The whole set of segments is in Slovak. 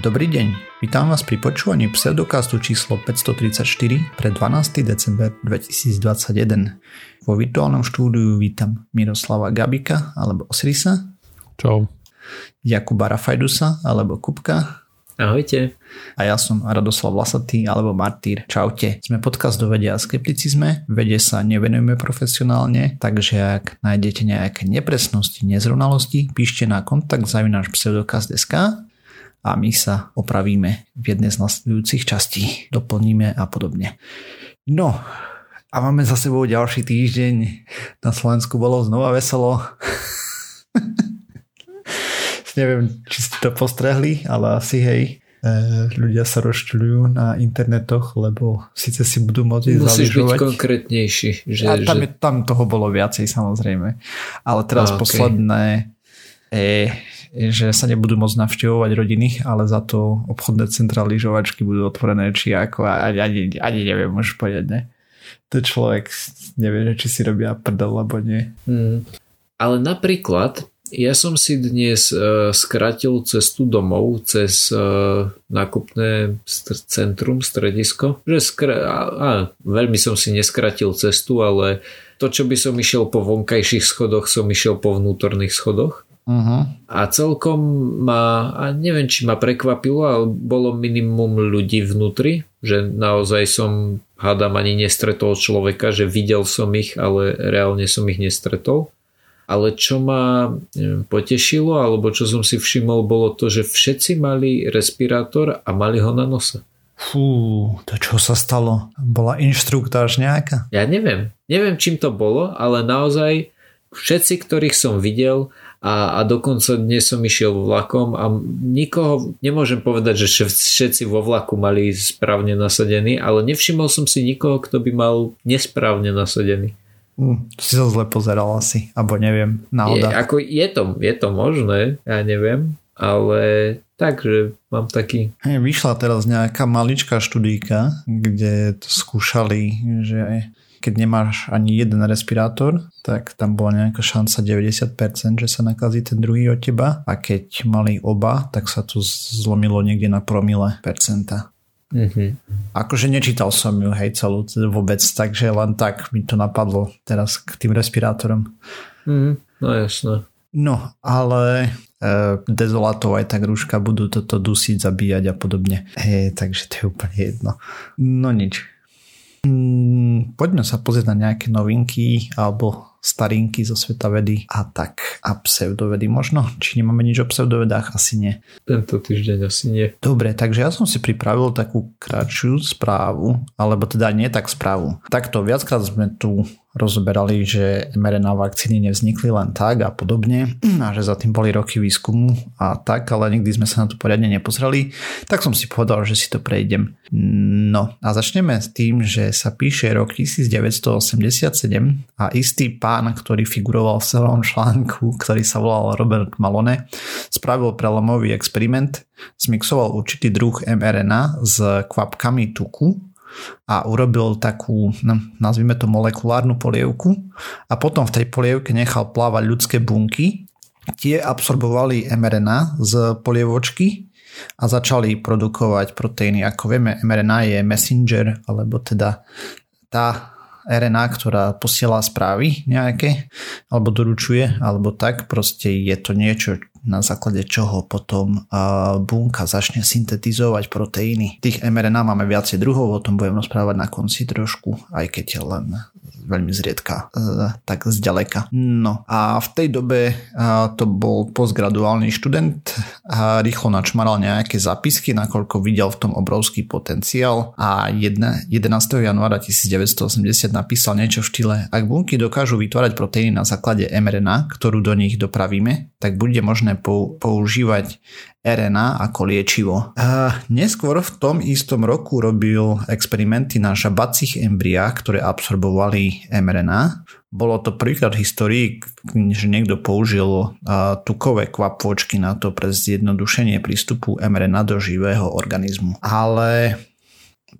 Dobrý deň, vítam vás pri počúvaní pseudokastu číslo 534 pre 12. december 2021. Vo virtuálnom štúdiu vítam Miroslava Gabika alebo Osrisa. Čau. Jakuba Rafajdusa alebo Kupka. Ahojte. A ja som Radoslav Vlasatý alebo Martýr. Čaute. Sme podcast do vedia a skepticizme. Vede sa nevenujeme profesionálne, takže ak nájdete nejaké nepresnosti, nezrovnalosti, píšte na kontakt zavináš pseudokast.sk a my sa opravíme v jednej z nasledujúcich častí. Doplníme a podobne. No, a máme za sebou ďalší týždeň. Na Slovensku bolo znova veselo. Neviem, či ste to postrehli, ale asi hej, e, ľudia sa rozčľujú na internetoch, lebo síce si budú môcť Musíš zaližovať. byť konkrétnejší. Že, a tam, že... Je, tam toho bolo viacej samozrejme. Ale teraz a, okay. posledné je, že sa nebudú môcť navštevovať rodiny, ale za to obchodné centra lyžovačky budú otvorené, či ako, ani, ani, ani neviem, môžeš povedať, ne? To človek nevie, či si robia prdel, alebo nie. Hmm. Ale napríklad ja som si dnes uh, skratil cestu domov cez uh, nákupné st- centrum, stredisko. Že skra- a, a, veľmi som si neskratil cestu, ale to, čo by som išiel po vonkajších schodoch, som išiel po vnútorných schodoch. Uh-huh. A celkom ma, a neviem, či ma prekvapilo, ale bolo minimum ľudí vnútri, že naozaj som, hádam, ani nestretol človeka, že videl som ich, ale reálne som ich nestretol ale čo ma neviem, potešilo, alebo čo som si všimol, bolo to, že všetci mali respirátor a mali ho na nose. Fú, to čo sa stalo? Bola inštruktáž nejaká? Ja neviem. Neviem, čím to bolo, ale naozaj všetci, ktorých som videl a, a dokonca dnes som išiel vlakom a nikoho, nemôžem povedať, že všetci vo vlaku mali správne nasadený, ale nevšimol som si nikoho, kto by mal nesprávne nasadený. Hm, si sa zle pozeral asi, alebo neviem, náhoda. Je, ako je, to, je to možné, ja neviem, ale tak, že mám taký... Hey, vyšla teraz nejaká maličká študíka, kde to skúšali, že keď nemáš ani jeden respirátor, tak tam bola nejaká šanca 90%, že sa nakazí ten druhý od teba a keď mali oba, tak sa to zlomilo niekde na promile percenta. Mm-hmm. Akože nečítal som ju, hej, celú vôbec, takže len tak mi to napadlo teraz k tým respirátorom. Mm, no jasné. No, ale e, dezolatov aj tak rúška budú toto dusiť, zabíjať a podobne. Hej, takže to je úplne jedno. No nič. Mm, poďme sa pozrieť na nejaké novinky alebo starinky zo sveta vedy a tak a pseudovedy možno. Či nemáme nič o pseudovedách? Asi nie. Tento týždeň asi nie. Dobre, takže ja som si pripravil takú kratšiu správu, alebo teda nie tak správu. Takto viackrát sme tu rozoberali, že mRNA vakcíny nevznikli len tak a podobne a že za tým boli roky výskumu a tak, ale nikdy sme sa na to poriadne nepozreli, tak som si povedal, že si to prejdem. No a začneme s tým, že sa píše rok 1987 a istý pán, ktorý figuroval v celom článku, ktorý sa volal Robert Malone, spravil prelomový experiment, zmixoval určitý druh mRNA s kvapkami tuku a urobil takú, no, nazvime to molekulárnu polievku a potom v tej polievke nechal plávať ľudské bunky. Tie absorbovali mRNA z polievočky a začali produkovať proteíny. Ako vieme, mRNA je messenger, alebo teda tá RNA, ktorá posiela správy nejaké, alebo doručuje, alebo tak, proste je to niečo, na základe čoho potom bunka začne syntetizovať proteíny. Tých mRNA máme viacej druhov, o tom budem rozprávať na konci trošku, aj keď len veľmi zriedka, e, tak zďaleka. No a v tej dobe to bol postgraduálny študent a rýchlo načmaral nejaké zapisky, nakoľko videl v tom obrovský potenciál a 11. januára 1980 napísal niečo v štýle ak bunky dokážu vytvárať proteíny na základe mRNA, ktorú do nich dopravíme, tak bude možné používať RNA ako liečivo. A neskôr v tom istom roku robil experimenty na žabacích embriách, ktoré absorbovali mRNA. Bolo to príklad histórii, že niekto použil tukové kvapôčky na to pre zjednodušenie prístupu mRNA do živého organizmu. Ale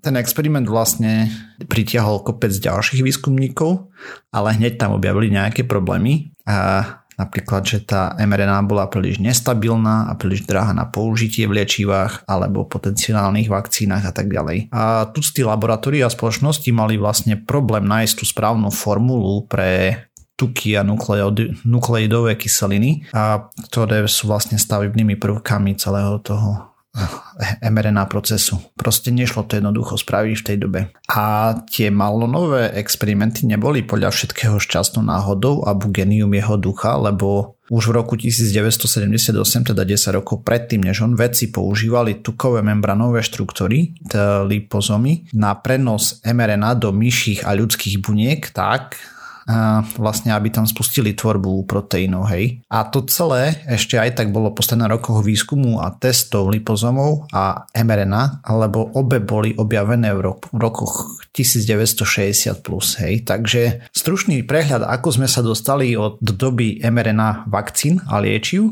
ten experiment vlastne pritiahol kopec ďalších výskumníkov, ale hneď tam objavili nejaké problémy. A napríklad, že tá mRNA bola príliš nestabilná a príliš drahá na použitie v liečivách alebo potenciálnych vakcínach a tak ďalej. A tu tí laboratória a spoločnosti mali vlastne problém nájsť tú správnu formulu pre tuky a nukleidové kyseliny, a ktoré sú vlastne stavebnými prvkami celého toho mRNA procesu. Proste nešlo to jednoducho spraviť v tej dobe. A tie malonové experimenty neboli podľa všetkého šťastnou náhodou a bugenium jeho ducha, lebo už v roku 1978, teda 10 rokov predtým, než on vedci používali tukové membranové štruktúry, lipozomy, na prenos mRNA do myších a ľudských buniek, tak vlastne aby tam spustili tvorbu proteínov, hej. A to celé ešte aj tak bolo postavené rokoch výskumu a testov lipozomov a mRNA, alebo obe boli objavené v, roku, v rokoch 1960 plus, hej. Takže stručný prehľad, ako sme sa dostali od doby mRNA vakcín a liečiv,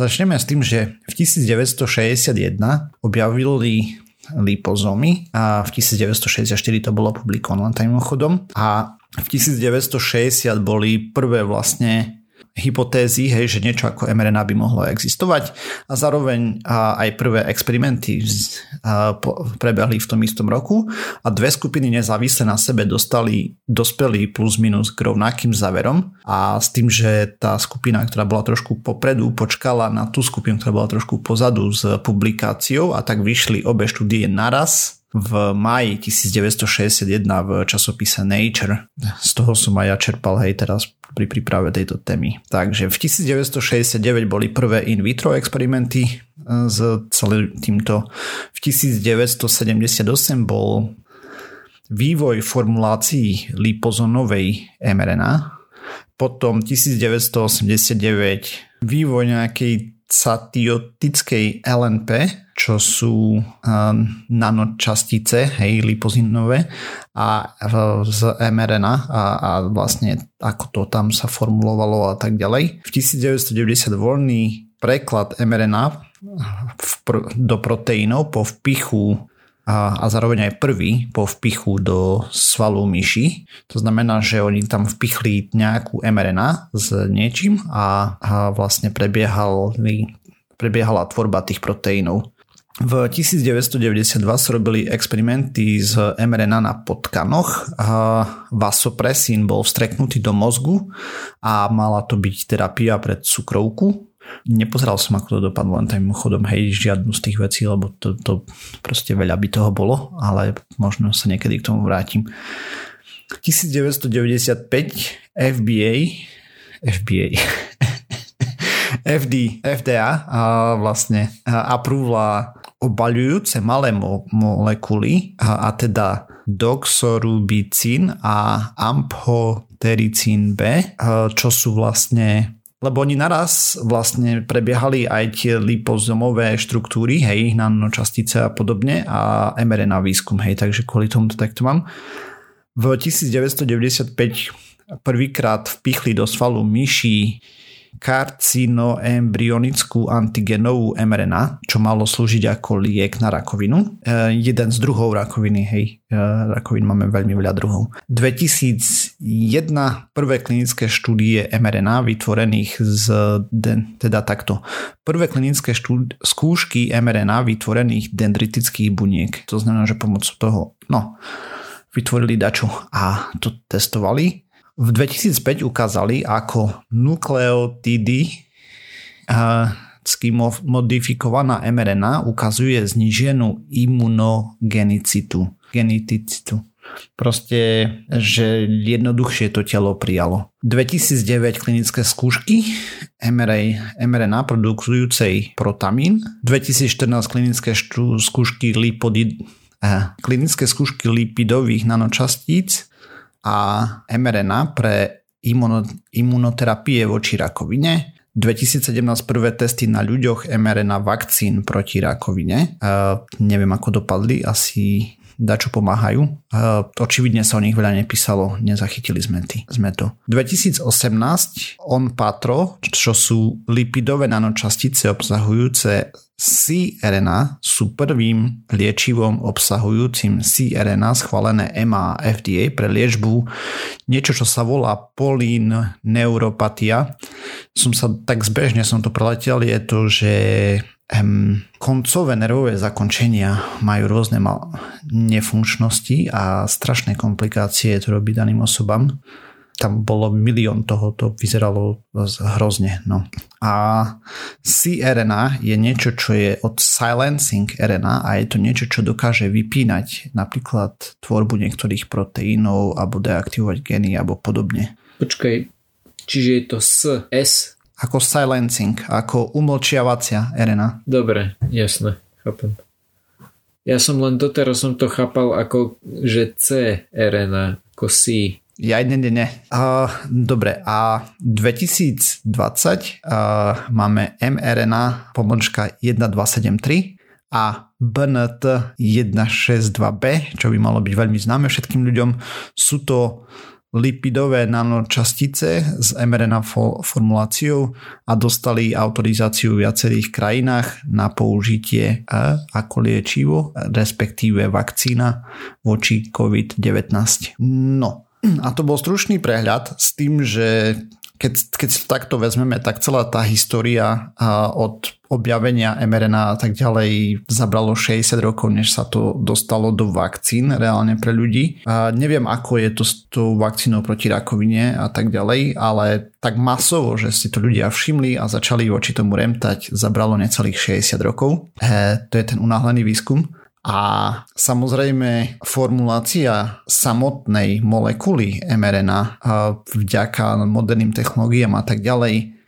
Začneme s tým, že v 1961 objavili lipozomy a v 1964 to bolo publikované mimochodom a v 1960 boli prvé vlastne hypotézy, hej, že niečo ako mRNA by mohlo existovať. A zároveň aj prvé experimenty prebehli v tom istom roku. A dve skupiny nezávisle na sebe dostali, dospeli plus minus k rovnakým záverom. A s tým, že tá skupina, ktorá bola trošku popredu, počkala na tú skupinu, ktorá bola trošku pozadu s publikáciou a tak vyšli obe štúdie naraz v maji 1961 v časopise Nature. Z toho som aj ja čerpal hej teraz pri príprave tejto témy. Takže v 1969 boli prvé in vitro experimenty e, s celým týmto. V 1978 bol vývoj formulácií lipozonovej mRNA, potom 1989 vývoj nejakej satiotickej LNP, čo sú nanočastice, hej, lipozinové a z mRNA a, a vlastne ako to tam sa formulovalo a tak ďalej. V 1990 voľný preklad mRNA do proteínov po vpichu a, a zároveň aj prvý po vpichu do svalu myši. To znamená, že oni tam vpichli nejakú mRNA s niečím a, a vlastne prebiehali, prebiehala tvorba tých proteínov. V 1992 sa robili experimenty s mRNA na potkanoch. Vasopresín bol vstreknutý do mozgu a mala to byť terapia pre cukrovku. Nepozeral som, ako to dopadlo, len tým chodom, hej, žiadnu z tých vecí, lebo to, to proste veľa by toho bolo, ale možno sa niekedy k tomu vrátim. 1995 FBA FBA FD, FDA a vlastne apprúvla obaľujúce malé mo- molekuly a, a teda doxorubicin a amphotericin B, čo sú vlastne lebo oni naraz vlastne prebiehali aj tie lipozomové štruktúry, hej, nanočastice a podobne a mRNA výskum, hej, takže kvôli tomu to takto mám. V 1995 prvýkrát vpichli do svalu myší karcinoembryonickú antigenovú mRNA, čo malo slúžiť ako liek na rakovinu. E, jeden z druhov rakoviny, hej, e, rakovín máme veľmi veľa druhov. 2001 prvé klinické štúdie mRNA vytvorených z, teda takto, prvé klinické štúd, skúšky mRNA vytvorených dendritických buniek. To znamená, že pomocou toho, no, vytvorili dačo a to testovali v 2005 ukázali, ako nukleotidy modifikovaná mRNA ukazuje zniženú imunogenicitu. Geneticitu. Proste, že jednoduchšie to telo prijalo. 2009 klinické skúšky mRNA, mRNA produkujúcej protamín. 2014 klinické štú, skúšky lipodid, eh, klinické skúšky lipidových nanočastíc a mRNA pre imuno, imunoterapie voči rakovine. 2017 prvé testy na ľuďoch mRNA vakcín proti rakovine. Uh, neviem ako dopadli, asi dačo pomáhajú. Uh, očividne sa o nich veľa nepísalo, nezachytili sme, ty, sme to. 2018 ONPATRO, čo sú lipidové nanočastice obsahujúce cRNA sú prvým liečivom obsahujúcim cRNA schválené EMA FDA pre liečbu niečo, čo sa volá polyneuropatia. som sa tak zbežne som to preletel, je to, že um, koncové nervové zakončenia majú rôzne mal- nefunkčnosti a strašné komplikácie to robí daným osobám tam bolo milión toho, to vyzeralo hrozne. No. A cRNA je niečo, čo je od silencing RNA a je to niečo, čo dokáže vypínať napríklad tvorbu niektorých proteínov alebo deaktivovať geny alebo podobne. Počkaj, čiže je to S, S? Ako silencing, ako umlčiavacia RNA. Dobre, jasné, chápem. Ja som len doteraz som to chápal ako, že C RNA, ako C. Ja, nie, nie, nie. Uh, dobre, a 2020 uh, máme mRNA pomočka 1273 a BNT 162B, čo by malo byť veľmi známe všetkým ľuďom. Sú to lipidové nanočastice s mRNA formuláciou a dostali autorizáciu v viacerých krajinách na použitie ako liečivo, respektíve vakcína voči COVID-19. No, a to bol stručný prehľad s tým, že keď, keď si to takto vezmeme, tak celá tá história od objavenia mRNA a tak ďalej zabralo 60 rokov, než sa to dostalo do vakcín reálne pre ľudí. A neviem, ako je to s tou vakcínou proti rakovine a tak ďalej, ale tak masovo, že si to ľudia všimli a začali voči tomu remtať, zabralo necelých 60 rokov. E, to je ten unáhlený výskum. A samozrejme formulácia samotnej molekuly mRNA vďaka moderným technológiám a tak ďalej,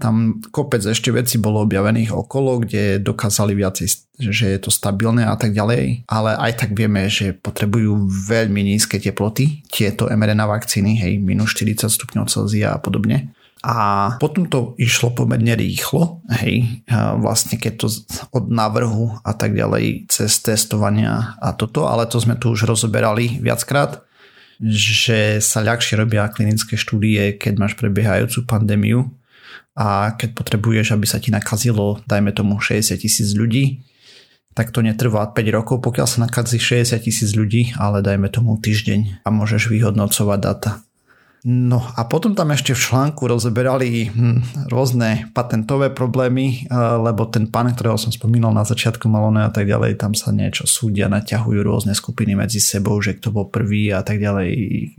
tam kopec ešte veci bolo objavených okolo, kde dokázali viacej, že je to stabilné a tak ďalej, ale aj tak vieme, že potrebujú veľmi nízke teploty tieto mRNA vakcíny, hej, minus 40 stupňov Celzia a podobne. A potom to išlo pomerne rýchlo, hej, vlastne keď to od návrhu a tak ďalej cez testovania a toto, ale to sme tu už rozoberali viackrát, že sa ľahšie robia klinické štúdie, keď máš prebiehajúcu pandémiu a keď potrebuješ, aby sa ti nakazilo, dajme tomu 60 tisíc ľudí, tak to netrvá 5 rokov, pokiaľ sa nakazí 60 tisíc ľudí, ale dajme tomu týždeň a môžeš vyhodnocovať data. No a potom tam ešte v článku rozeberali hm, rôzne patentové problémy, eh, lebo ten pán, ktorého som spomínal na začiatku Malone a tak ďalej, tam sa niečo súdia, naťahujú rôzne skupiny medzi sebou, že kto bol prvý a tak ďalej,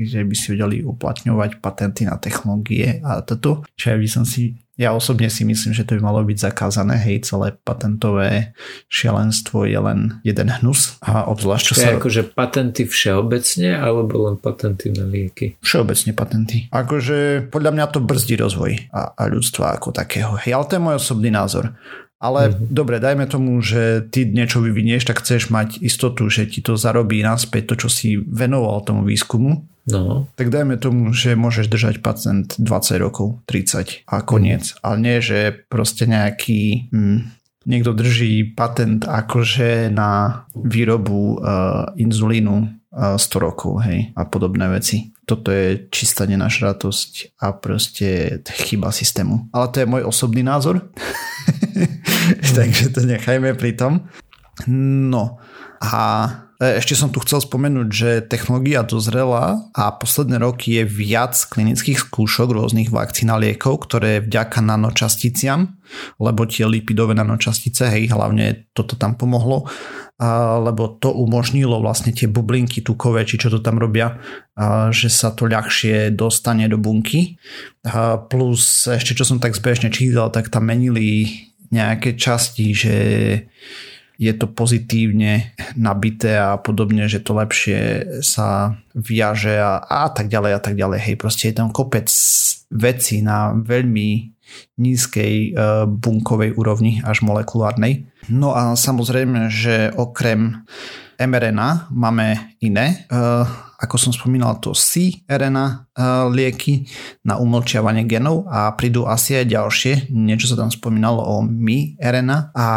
že by si vedeli uplatňovať patenty na technológie a toto. Ja by som si ja osobne si myslím, že to by malo byť zakázané, hej, celé patentové šialenstvo je len jeden hnus a obzvlášť čo sa... akože patenty všeobecne alebo len patenty na lieky? Všeobecne patenty. Akože podľa mňa to brzdí rozvoj a, a ľudstva ako takého. Hej, ale to je môj osobný názor. Ale mm-hmm. dobre, dajme tomu, že ty niečo vyvinieš, tak chceš mať istotu, že ti to zarobí naspäť to, čo si venoval tomu výskumu. No. Tak dajme tomu, že môžeš držať pacient 20 rokov, 30 a koniec. Mm. Ale nie, že proste nejaký... Hm, niekto drží patent akože na výrobu uh, inzulínu 100 rokov, hej, a podobné veci. Toto je čistá nenašratosť a proste chyba systému. Ale to je môj osobný názor. Takže to nechajme pri tom. No a ešte som tu chcel spomenúť, že technológia dozrela a posledné roky je viac klinických skúšok rôznych vakcín a liekov, ktoré vďaka nanočasticiam, lebo tie lipidové nanočastice, hej, hlavne toto tam pomohlo, lebo to umožnilo vlastne tie bublinky tukové, či čo to tam robia, že sa to ľahšie dostane do bunky. Plus ešte čo som tak zbežne čítal, tak tam menili nejaké časti, že je to pozitívne nabité a podobne, že to lepšie sa viaže a, a tak ďalej a tak ďalej. Hej, proste je tam kopec vecí na veľmi nízkej e, bunkovej úrovni až molekulárnej. No a samozrejme, že okrem mRNA máme iné, e, ako som spomínal, to cRNA e, lieky na umlčiavanie genov a prídu asi aj ďalšie. Niečo sa tam spomínalo o miRNA a,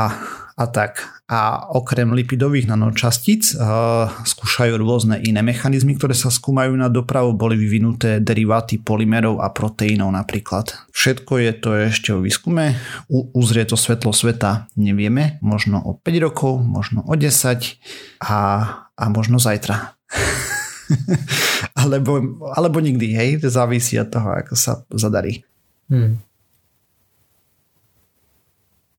a tak a okrem lipidových nanočastíc uh, skúšajú rôzne iné mechanizmy, ktoré sa skúmajú na dopravu. Boli vyvinuté deriváty polymerov a proteínov napríklad. Všetko je to ešte o výskume. U, uzrie to svetlo sveta nevieme. Možno o 5 rokov, možno o 10 a, a možno zajtra. alebo, alebo nikdy, hej, závisí od toho, ako sa zadarí. Hmm.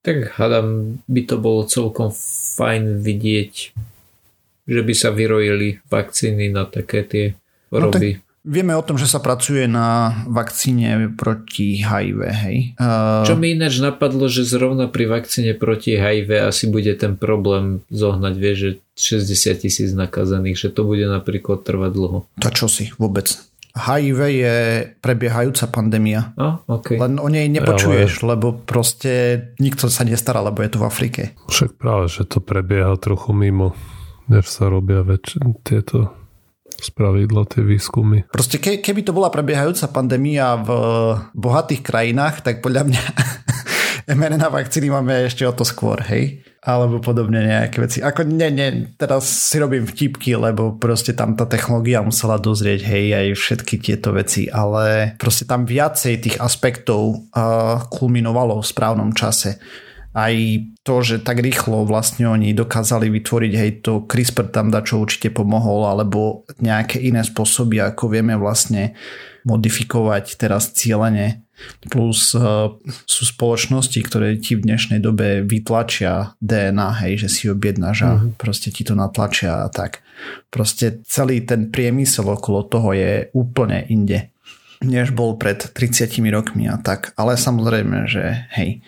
Tak hádam, by to bolo celkom fajn vidieť, že by sa vyrojili vakcíny na také tie choroby. No Vieme o tom, že sa pracuje na vakcíne proti HIV, hej? Uh... Čo mi ináč napadlo, že zrovna pri vakcíne proti HIV asi bude ten problém zohnať, vie, že 60 tisíc nakazených, že to bude napríklad trvať dlho. To čo si vôbec? HIV je prebiehajúca pandémia. A, okay. Len o nej nepočuješ, Ale... lebo proste nikto sa nestará, lebo je to v Afrike. Však práve, že to prebieha trochu mimo, než sa robia väč- tieto spravidla, tie výskumy. Proste ke, keby to bola prebiehajúca pandémia v bohatých krajinách, tak podľa mňa mRNA vakcíny máme ešte o to skôr, hej? alebo podobne nejaké veci. Ako nie, nie, teraz si robím vtipky, lebo proste tam tá technológia musela dozrieť, hej, aj všetky tieto veci, ale proste tam viacej tých aspektov uh, kulminovalo v správnom čase. Aj to, že tak rýchlo vlastne oni dokázali vytvoriť, hej, to CRISPR tam da čo určite pomohol, alebo nejaké iné spôsoby, ako vieme vlastne modifikovať teraz cieľene Plus uh, sú spoločnosti, ktoré ti v dnešnej dobe vytlačia DNA, hej, že si objednáš a uh-huh. proste ti to natlačia a tak. Proste celý ten priemysel okolo toho je úplne inde, než bol pred 30 rokmi a tak. Ale samozrejme, že hej,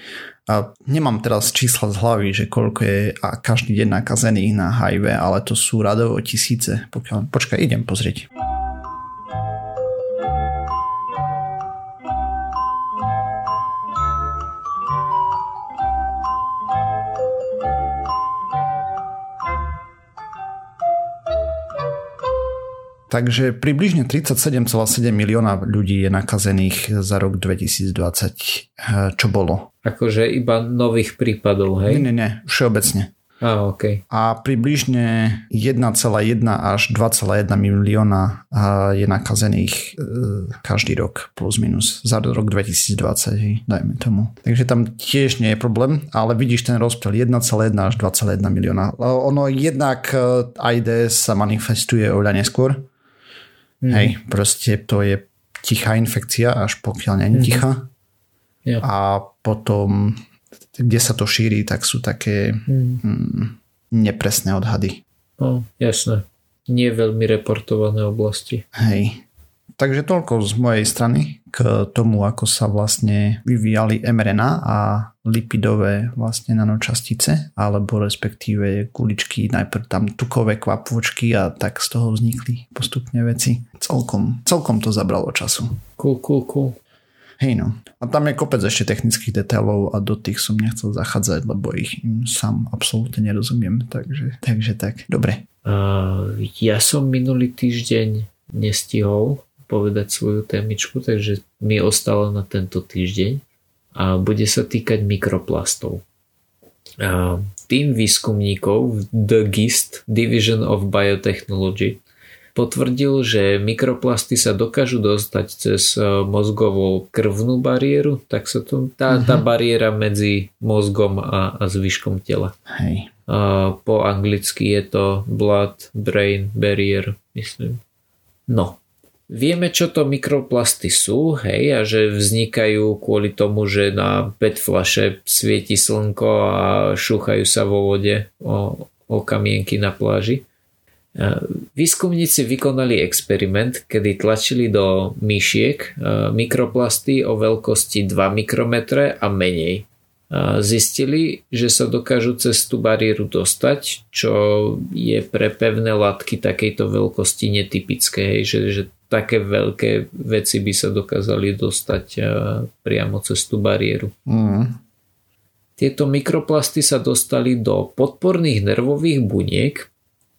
a nemám teraz čísla z hlavy, že koľko je a každý deň nakazených na HIV, ale to sú radovo tisíce. Pokiaľ, počkaj, idem pozrieť. Takže približne 37,7 milióna ľudí je nakazených za rok 2020. Čo bolo? Akože iba nových prípadov, hej? Nie, nie, nie, všeobecne. A, okay. a približne 1,1 až 2,1 milióna je nakazených e, každý rok plus minus za rok 2020, hej, dajme tomu. Takže tam tiež nie je problém, ale vidíš ten rozptyl 1,1 až 2,1 milióna. Ono jednak AIDS sa manifestuje oveľa neskôr, Mm. Hej, proste to je tichá infekcia, až pokiaľ není mm. tichá. Yep. A potom, kde sa to šíri, tak sú také mm. Mm, nepresné odhady. No, jasné. Nie veľmi reportované oblasti. Hej. Takže toľko z mojej strany k tomu, ako sa vlastne vyvíjali mRNA a lipidové vlastne nanočastice, alebo respektíve kuličky, najprv tam tukové kvapôčky a tak z toho vznikli postupne veci. Celkom, celkom to zabralo času. Cool, cool, cool. Hej no. A tam je kopec ešte technických detailov a do tých som nechcel zachádzať, lebo ich im sám absolútne nerozumiem. Takže, takže tak. Dobre. Uh, ja som minulý týždeň nestihol povedať svoju témičku, takže mi ostala na tento týždeň a bude sa týkať mikroplastov. A tým výskumníkov The GIST Division of Biotechnology potvrdil, že mikroplasty sa dokážu dostať cez e, mozgovú krvnú bariéru, tak sa to, tá, tá mhm. bariéra medzi mozgom a, a zvyškom tela. Hej. A po anglicky je to blood-brain barrier, myslím. No, Vieme, čo to mikroplasty sú, hej, a že vznikajú kvôli tomu, že na PET flaše svieti slnko a šúchajú sa vo vode o, o kamienky na pláži. Výskumníci vykonali experiment, kedy tlačili do myšiek mikroplasty o veľkosti 2 mikrometre a menej. Zistili, že sa dokážu cez tú bariéru dostať, čo je pre pevné látky takejto veľkosti netypické, že, že také veľké veci by sa dokázali dostať priamo cez tú bariéru. Mm. Tieto mikroplasty sa dostali do podporných nervových buniek.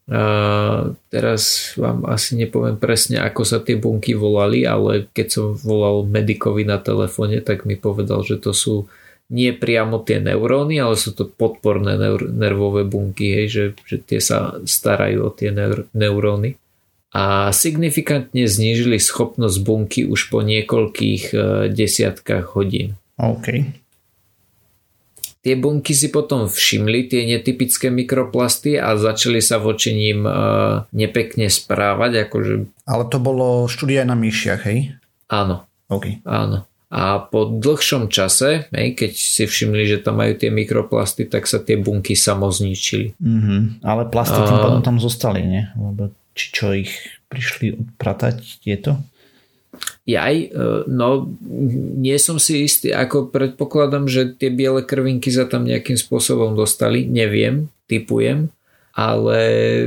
A teraz vám asi nepoviem presne, ako sa tie bunky volali, ale keď som volal medikovi na telefóne, tak mi povedal, že to sú nie priamo tie neuróny, ale sú to podporné nervové bunky, hej, že, že tie sa starajú o tie neuróny a signifikantne znížili schopnosť bunky už po niekoľkých e, desiatkách hodín. OK. Tie bunky si potom všimli tie netypické mikroplasty a začali sa voči ním e, nepekne správať. Akože... Ale to bolo štúdia na myšiach, hej? Áno. OK. Áno. A po dlhšom čase, hej, keď si všimli, že tam majú tie mikroplasty, tak sa tie bunky samozničili. Mm-hmm. Ale plasty tým pádom tam zostali, nie? Lebo či čo ich prišli odpratať tieto? Jaj, e, no nie som si istý, ako predpokladám, že tie biele krvinky sa tam nejakým spôsobom dostali, neviem, typujem, ale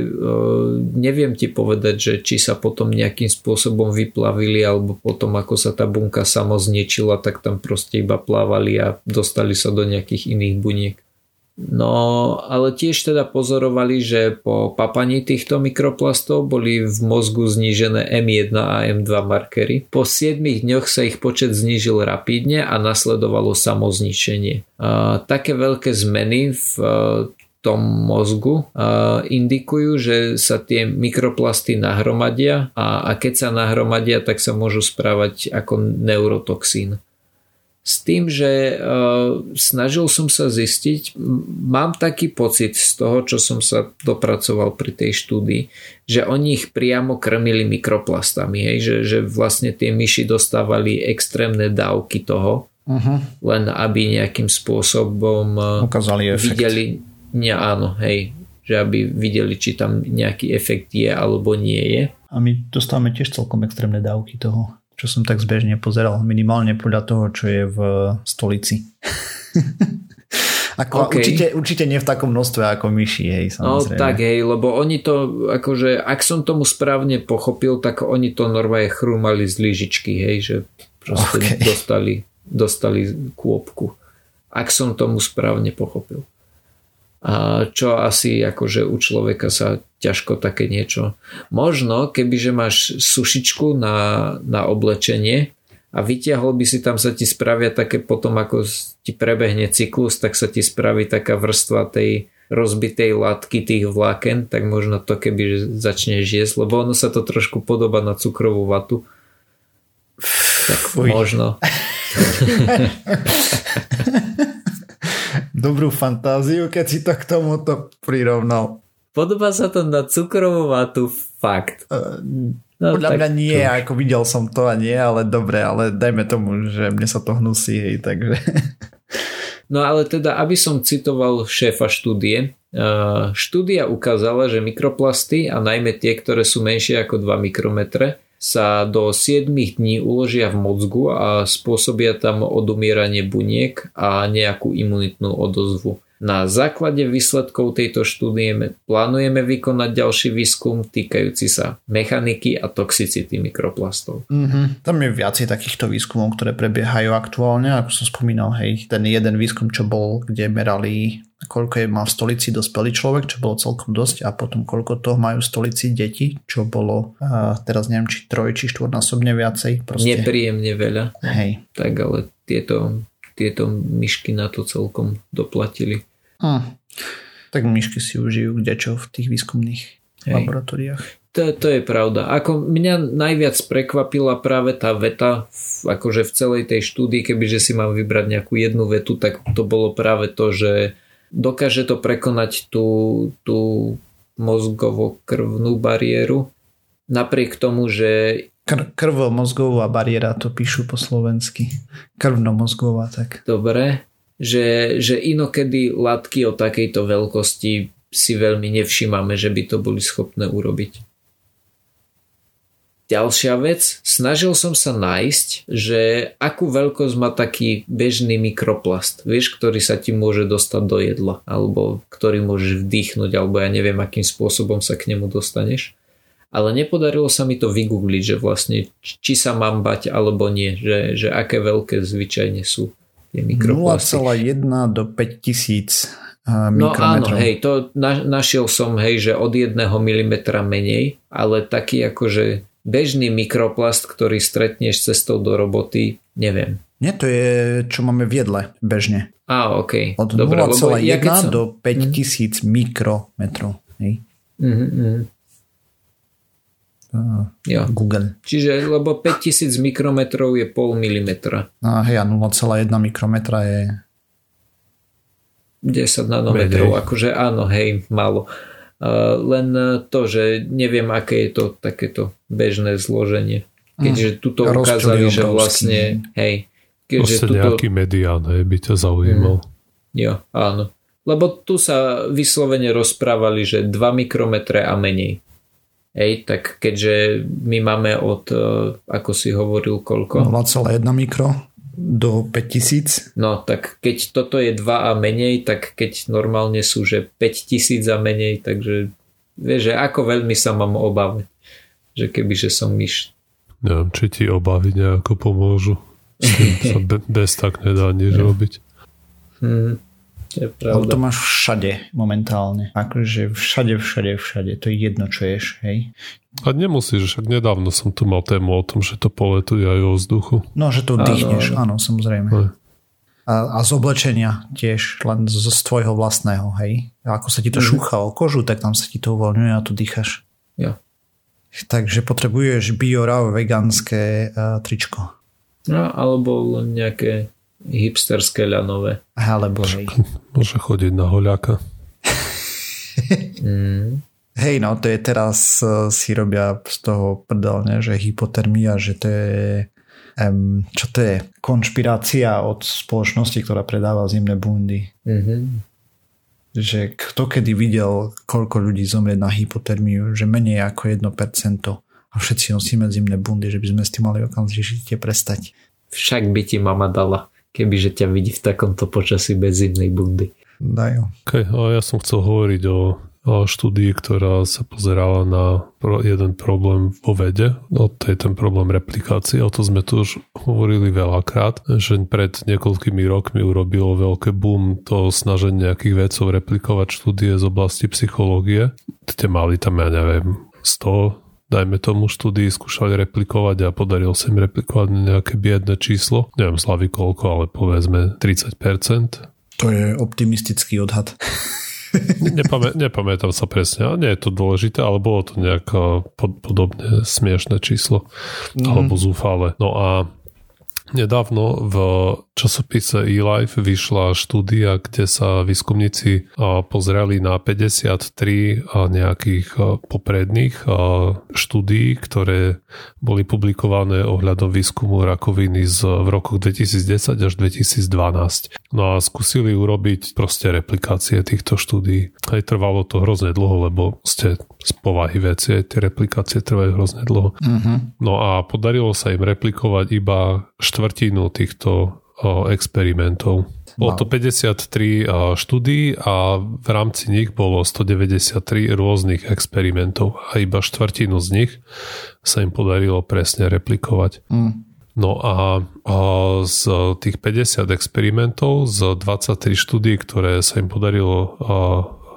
uh, neviem ti povedať, že či sa potom nejakým spôsobom vyplavili alebo potom ako sa tá bunka samo zničila, tak tam proste iba plávali a dostali sa do nejakých iných buniek. No, ale tiež teda pozorovali, že po papaní týchto mikroplastov boli v mozgu znížené M1 a M2 markery. Po 7 dňoch sa ich počet znížil rapidne a nasledovalo samozničenie. Také veľké zmeny v tom mozgu uh, indikujú, že sa tie mikroplasty nahromadia a, a keď sa nahromadia, tak sa môžu správať ako neurotoxín. S tým, že uh, snažil som sa zistiť, mám taký pocit z toho, čo som sa dopracoval pri tej štúdii, že oni ich priamo krmili mikroplastami, hej? Že, že vlastne tie myši dostávali extrémne dávky toho, uh-huh. len aby nejakým spôsobom uh, Ukázali efekt. videli, nie, áno, hej, že aby videli, či tam nejaký efekt je alebo nie je. A my dostávame tiež celkom extrémne dávky toho, čo som tak zbežne pozeral, minimálne podľa toho, čo je v stolici. Ako, okay. určite, určite nie v takom množstve ako myši, hej, no, samozrejme. No tak, hej, lebo oni to, akože, ak som tomu správne pochopil, tak oni to normálne chrúmali z lyžičky, hej, že proste okay. dostali, dostali kôpku. Ak som tomu správne pochopil a čo asi akože u človeka sa ťažko také niečo. Možno, kebyže máš sušičku na, na oblečenie a vyťahol by si tam sa ti spravia také potom ako ti prebehne cyklus, tak sa ti spraví taká vrstva tej rozbitej látky tých vláken, tak možno to keby začneš jesť, lebo ono sa to trošku podoba na cukrovú vatu. Tak Fuj. možno. dobrú fantáziu, keď si to k tomuto prirovnal. Podobá sa to na cukrovú vatu, fakt. Uh, no, podľa mňa nie, to... ako videl som to a nie, ale dobre, ale dajme tomu, že mne sa to hnusí, hej, takže... No ale teda, aby som citoval šéfa štúdie, štúdia ukázala, že mikroplasty a najmä tie, ktoré sú menšie ako 2 mikrometre, sa do 7 dní uložia v mozgu a spôsobia tam odumieranie buniek a nejakú imunitnú odozvu. Na základe výsledkov tejto štúdie plánujeme vykonať ďalší výskum týkajúci sa mechaniky a toxicity mikroplastov. Mm-hmm. Tam je viacej takýchto výskumov, ktoré prebiehajú aktuálne, ako som spomínal, hej, ten jeden výskum, čo bol, kde merali koľko je má v stolici dospelý človek, čo bolo celkom dosť a potom koľko toho majú v stolici deti, čo bolo uh, teraz neviem, či troj, či štvornásobne viacej. Proste. Nepríjemne veľa. Hej. Tak ale tieto, tieto myšky na to celkom doplatili. Hm. Tak myšky si užijú kdečo v tých výskumných Hej. laboratóriách. To, to je pravda. Ako mňa najviac prekvapila práve tá veta, akože v celej tej štúdii, kebyže si mám vybrať nejakú jednu vetu, tak to bolo práve to, že dokáže to prekonať tú, tú mozgovo-krvnú bariéru, napriek tomu, že Kr- krvo-mozgová bariéra to píšu po slovensky. Krvno-mozgová, tak. Dobre, že, že inokedy látky o takejto veľkosti si veľmi nevšímame, že by to boli schopné urobiť. Ďalšia vec, snažil som sa nájsť, že akú veľkosť má taký bežný mikroplast, vieš, ktorý sa ti môže dostať do jedla, alebo ktorý môžeš vdýchnuť, alebo ja neviem, akým spôsobom sa k nemu dostaneš. Ale nepodarilo sa mi to vygoogliť, že vlastne či sa mám bať alebo nie, že, že aké veľké zvyčajne sú tie mikroplasty. 0,1 do 5000 No áno, hej, to na, našiel som, hej, že od 1 mm menej, ale taký akože bežný mikroplast, ktorý stretneš cestou do roboty, neviem. Nie, to je, čo máme v jedle bežne. Á, ok. Od 0,1 ja som... do 5000 mm. mikrometrov. Hej. Mm-hmm. Uh, jo. Google. Čiže, lebo 5000 mikrometrov je pol milimetra. A hej, a 0,1 mikrometra je 10 nanometrov, akože áno, hej, málo. Uh, len to, že neviem, aké je to takéto bežné zloženie. Keďže mm. tuto ukázali, že vlastne, hej, Proste tuto... nejaký medián hej, by ťa zaujímal. Mm. Jo, áno. Lebo tu sa vyslovene rozprávali, že 2 mikrometre a menej. Hej, tak keďže my máme od, e, ako si hovoril, koľko? 0,1 mikro do 5000. No, tak keď toto je 2 a menej, tak keď normálne sú, že 5000 a menej, takže vieš, že ako veľmi sa mám obávať, že keby, že som myš. Neviem, či ti obavy nejako pomôžu. S tým sa bez tak nedá nič robiť. Hmm. Je pravda. to máš všade momentálne. Akože všade, všade, všade. To je jedno, čo ješ, hej. A nemusíš, však nedávno som tu mal tému o tom, že to poletuje aj o vzduchu. No, že to dýchneš, áno, áno samozrejme. Aj. A, a z oblečenia tiež, len z, z tvojho vlastného, hej. A ako sa ti to mm. šúcha o kožu, tak tam sa ti to uvoľňuje a tu dýchaš. Ja. Takže potrebuješ biorav vegánske uh, tričko. No, alebo len nejaké hipsterské ľanové. Alebo hej. Môže chodiť na hoľaka. mm. Hej, no to je teraz uh, si robia z toho prdelne, že hypotermia, že to je um, čo to je? Konšpirácia od spoločnosti, ktorá predáva zimné bundy. Mm-hmm. Že kto kedy videl, koľko ľudí zomrie na hypotermiu, že menej ako 1% a všetci nosíme zimné bundy, že by sme s tým mali okamžite prestať. Však by ti mama dala kebyže ťa vidí v takomto počasí bez zimnej bundy. Dajú. Okay, a ja som chcel hovoriť o, o štúdii, ktorá sa pozerala na pro, jeden problém vo vede, no to je ten problém replikácie, o to sme tu už hovorili veľakrát, že pred niekoľkými rokmi urobilo veľké boom to snaženie nejakých vedcov replikovať štúdie z oblasti psychológie. Ste mali tam, ja neviem, 100 dajme tomu štúdii skúšali replikovať a podarilo sa im replikovať nejaké biedne číslo. Neviem slavy koľko, ale povedzme 30%. To je optimistický odhad. Nepamä, nepamätám sa presne, a nie je to dôležité, ale bolo to nejaké pod, podobne smiešné číslo, mm-hmm. alebo zúfale. No a Nedávno v časopise eLife vyšla štúdia, kde sa výskumníci pozreli na 53 nejakých popredných štúdií, ktoré boli publikované ohľadom výskumu rakoviny z, v rokoch 2010 až 2012. No a skúsili urobiť proste replikácie týchto štúdií. Aj trvalo to hrozne dlho, lebo ste z povahy veci, tie replikácie trvajú hrozne dlho. Uh-huh. No a podarilo sa im replikovať iba štvrtinu týchto experimentov. Bolo to 53 štúdií a v rámci nich bolo 193 rôznych experimentov a iba štvrtinu z nich sa im podarilo presne replikovať. Mm. No a, a z tých 50 experimentov, z 23 štúdí, ktoré sa im podarilo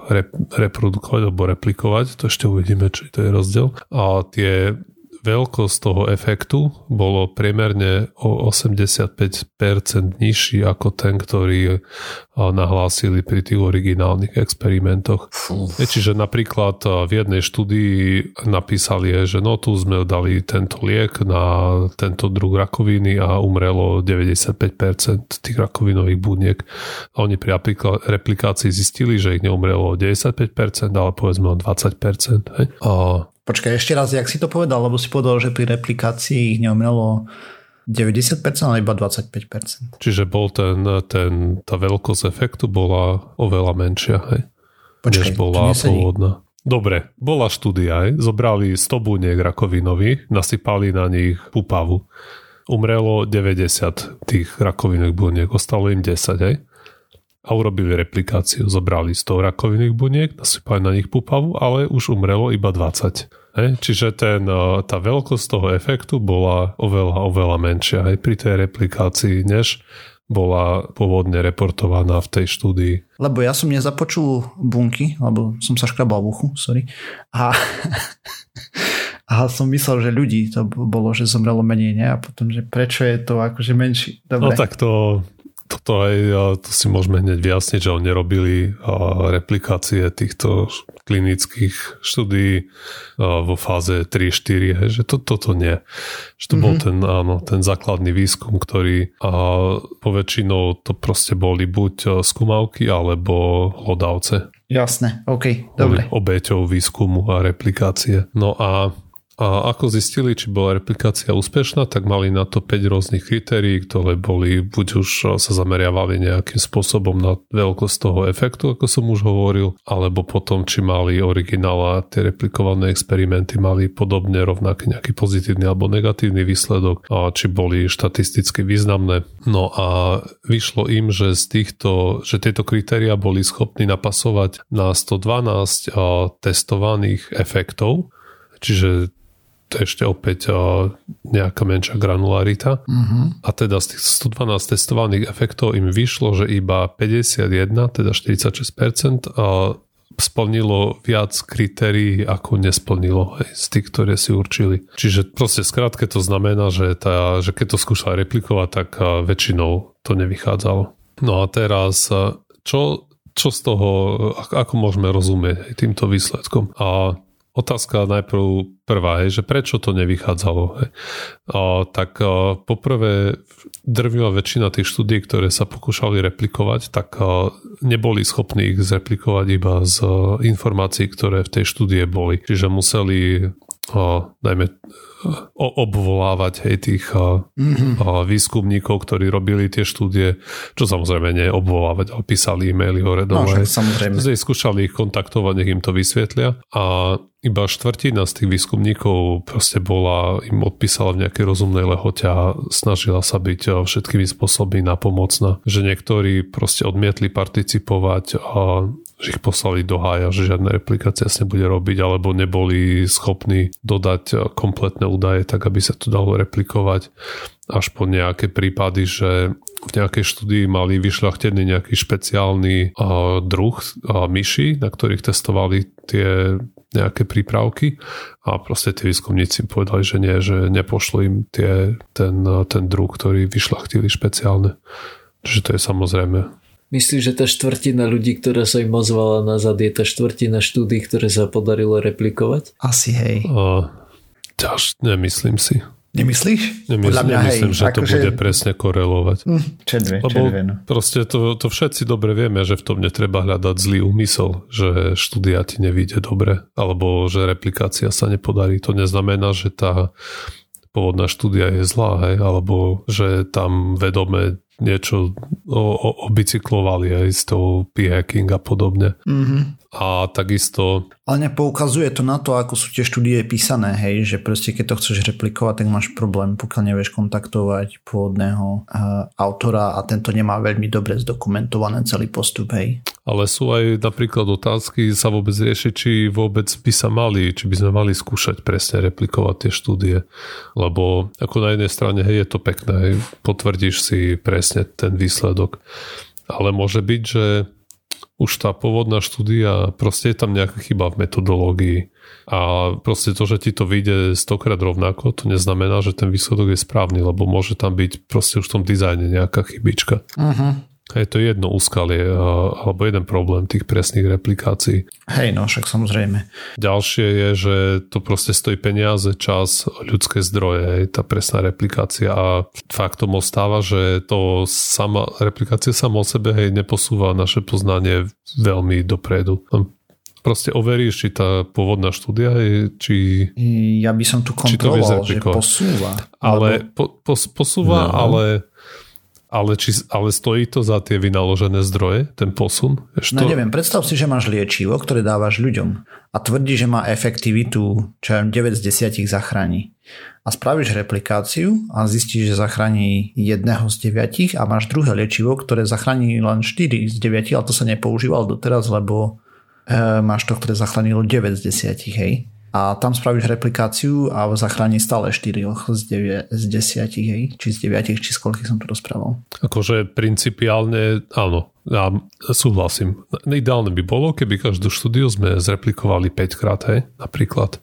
rep, reprodukovať alebo replikovať, to ešte uvidíme, či to je rozdiel. A tie veľkosť toho efektu bolo priemerne o 85% nižší ako ten, ktorý nahlásili pri tých originálnych experimentoch. Fú. Čiže napríklad v jednej štúdii napísali, že no tu sme dali tento liek na tento druh rakoviny a umrelo 95% tých rakovinových buniek. A oni pri replikácii zistili, že ich neumrelo 95%, ale povedzme o 20%. Hej? A Počkaj, ešte raz, jak si to povedal, lebo si povedal, že pri replikácii ich neumrelo 90%, ale iba 25%. Čiže bol ten, ten, tá veľkosť efektu bola oveľa menšia, hej? Počkaj, než bola pôvodná. Dobre, bola štúdia, hej? zobrali 100 buniek rakovinových, nasypali na nich pupavu. Umrelo 90 tých rakovinových buniek, ostalo im 10, hej? A urobili replikáciu. Zobrali 100 rakovinných buniek, nasypali na nich pupavu, ale už umrelo iba 20. Hej? Čiže ten, e, tá veľkosť toho efektu bola oveľa, oveľa menšia aj pri tej replikácii, než bola pôvodne reportovaná v tej štúdii. Lebo ja som nezapočul bunky, lebo som sa škrabal v uchu, sorry. A, a som myslel, že ľudí to bolo, že zomrelo menej, ne? A potom, že prečo je to akože menší. Dobre. No tak to toto aj, to si môžeme hneď vyjasniť, že oni robili replikácie týchto klinických štúdií vo fáze 3-4, že to, toto nie. Že to mm-hmm. bol mhm. ten, áno, ten základný výskum, ktorý a poväčšinou to proste boli buď skúmavky alebo hlodavce. Jasné, OK, dobre. Obeťou výskumu a replikácie. No a A ako zistili, či bola replikácia úspešná, tak mali na to 5 rôznych kritérií, ktoré boli, buď už sa zameriavali nejakým spôsobom na veľkosť toho efektu, ako som už hovoril, alebo potom, či mali originál a tie replikované experimenty mali podobne rovnaký nejaký pozitívny alebo negatívny výsledok, a či boli štatisticky významné. No a vyšlo im, že z týchto, že tieto kritéria boli schopní napasovať na 112 testovaných efektov, čiže ešte opäť nejaká menšia granularita. Uh-huh. A teda z tých 112 testovaných efektov im vyšlo, že iba 51, teda 46% splnilo viac kritérií, ako nesplnilo hej, z tých, ktoré si určili. Čiže proste skrátke to znamená, že, tá, že keď to skúšali replikovať, tak väčšinou to nevychádzalo. No a teraz, čo, čo z toho, ako môžeme rozumieť týmto výsledkom? A otázka najprv prvá je, že prečo to nevychádzalo. Hej. A, tak a, poprvé drvivá väčšina tých štúdí, ktoré sa pokúšali replikovať, tak a, neboli schopní ich zreplikovať iba z a, informácií, ktoré v tej štúdie boli. Čiže museli a, dajme obvolávať hej, tých mm-hmm. výskumníkov, ktorí robili tie štúdie, čo samozrejme nie obvolávať, ale písali e-maily hore dole. No, samozrejme. skúšali ich kontaktovať, nech im to vysvetlia a iba štvrtina z tých výskumníkov proste bola, im odpísala v nejakej rozumnej lehote a snažila sa byť všetkými spôsobmi napomocná. Že niektorí proste odmietli participovať a že ich poslali do hája, že žiadna replikácia sa nebude robiť, alebo neboli schopní dodať kompletné údaje, tak aby sa to dalo replikovať až po nejaké prípady, že v nejakej štúdii mali vyšľachtený nejaký špeciálny uh, druh uh, myši, na ktorých testovali tie nejaké prípravky a proste tí výskumníci povedali, že nie, že nepošlo im tie, ten, ten druh, ktorý vyšľachtili špeciálne. Čiže to je samozrejme Myslíš, že tá štvrtina ľudí, ktorá sa im ozvala nazad, je tá štvrtina štúdí, ktoré sa podarilo replikovať? Asi hej. Uh, ťaž, nemyslím si. Nemyslíš? Nemysl, Podľa mňa, nemyslím, hej, že to že... bude presne korelovať. Hm, čedve, Lebo no. proste to, to všetci dobre vieme, že v tom netreba hľadať zlý úmysel, že štúdia ti nevíde dobre, alebo že replikácia sa nepodarí. To neznamená, že tá pôvodná štúdia je zlá, hej, alebo že tam vedome niečo o, o, obicyklovali aj s tou p-hacking a podobne. Mm-hmm. A takisto... Ale nepoukazuje to na to, ako sú tie štúdie písané, hej, že proste keď to chceš replikovať, tak máš problém, pokiaľ nevieš kontaktovať pôvodného uh, autora a tento nemá veľmi dobre zdokumentované celý postup, hej. Ale sú aj napríklad otázky sa vôbec riešiť, či vôbec by sa mali, či by sme mali skúšať presne replikovať tie štúdie. Lebo ako na jednej strane, hej, je to pekné, hej, potvrdíš si presne ten výsledok. Ale môže byť, že už tá pôvodná štúdia, proste je tam nejaká chyba v metodológii. A proste to, že ti to vyjde stokrát rovnako, to neznamená, že ten výsledok je správny, lebo môže tam byť proste už v tom dizajne nejaká chybička. Uh-huh. Je to jedno úskalie alebo jeden problém tých presných replikácií. Hej, no však samozrejme. Ďalšie je, že to proste stojí peniaze, čas, ľudské zdroje, hej, tá presná replikácia a faktom ostáva, že to sama, replikácia sama o sebe hej, neposúva naše poznanie veľmi dopredu proste overíš, či tá pôvodná štúdia je, či... Ja by som tu kontroloval, že posúva. Ale po, po, posúva, no. ale ale, či, ale stojí to za tie vynaložené zdroje, ten posun? Ešte no neviem, predstav si, že máš liečivo, ktoré dávaš ľuďom a tvrdí, že má efektivitu, čo aj 9 z 10 zachráni. A spravíš replikáciu a zistíš, že zachráni jedného z 9 a máš druhé liečivo, ktoré zachráni len 4 z 9, ale to sa nepoužívalo doteraz, lebo e, máš to, ktoré zachránilo 9 z 10, hej a tam spravíš replikáciu a zachráni stále 4 z, 9, z 10, hej, či z 9, či z koľkých som tu rozprával. Akože principiálne áno, ja súhlasím. Ideálne by bolo, keby každú štúdiu sme zreplikovali 5 krát, hej, napríklad.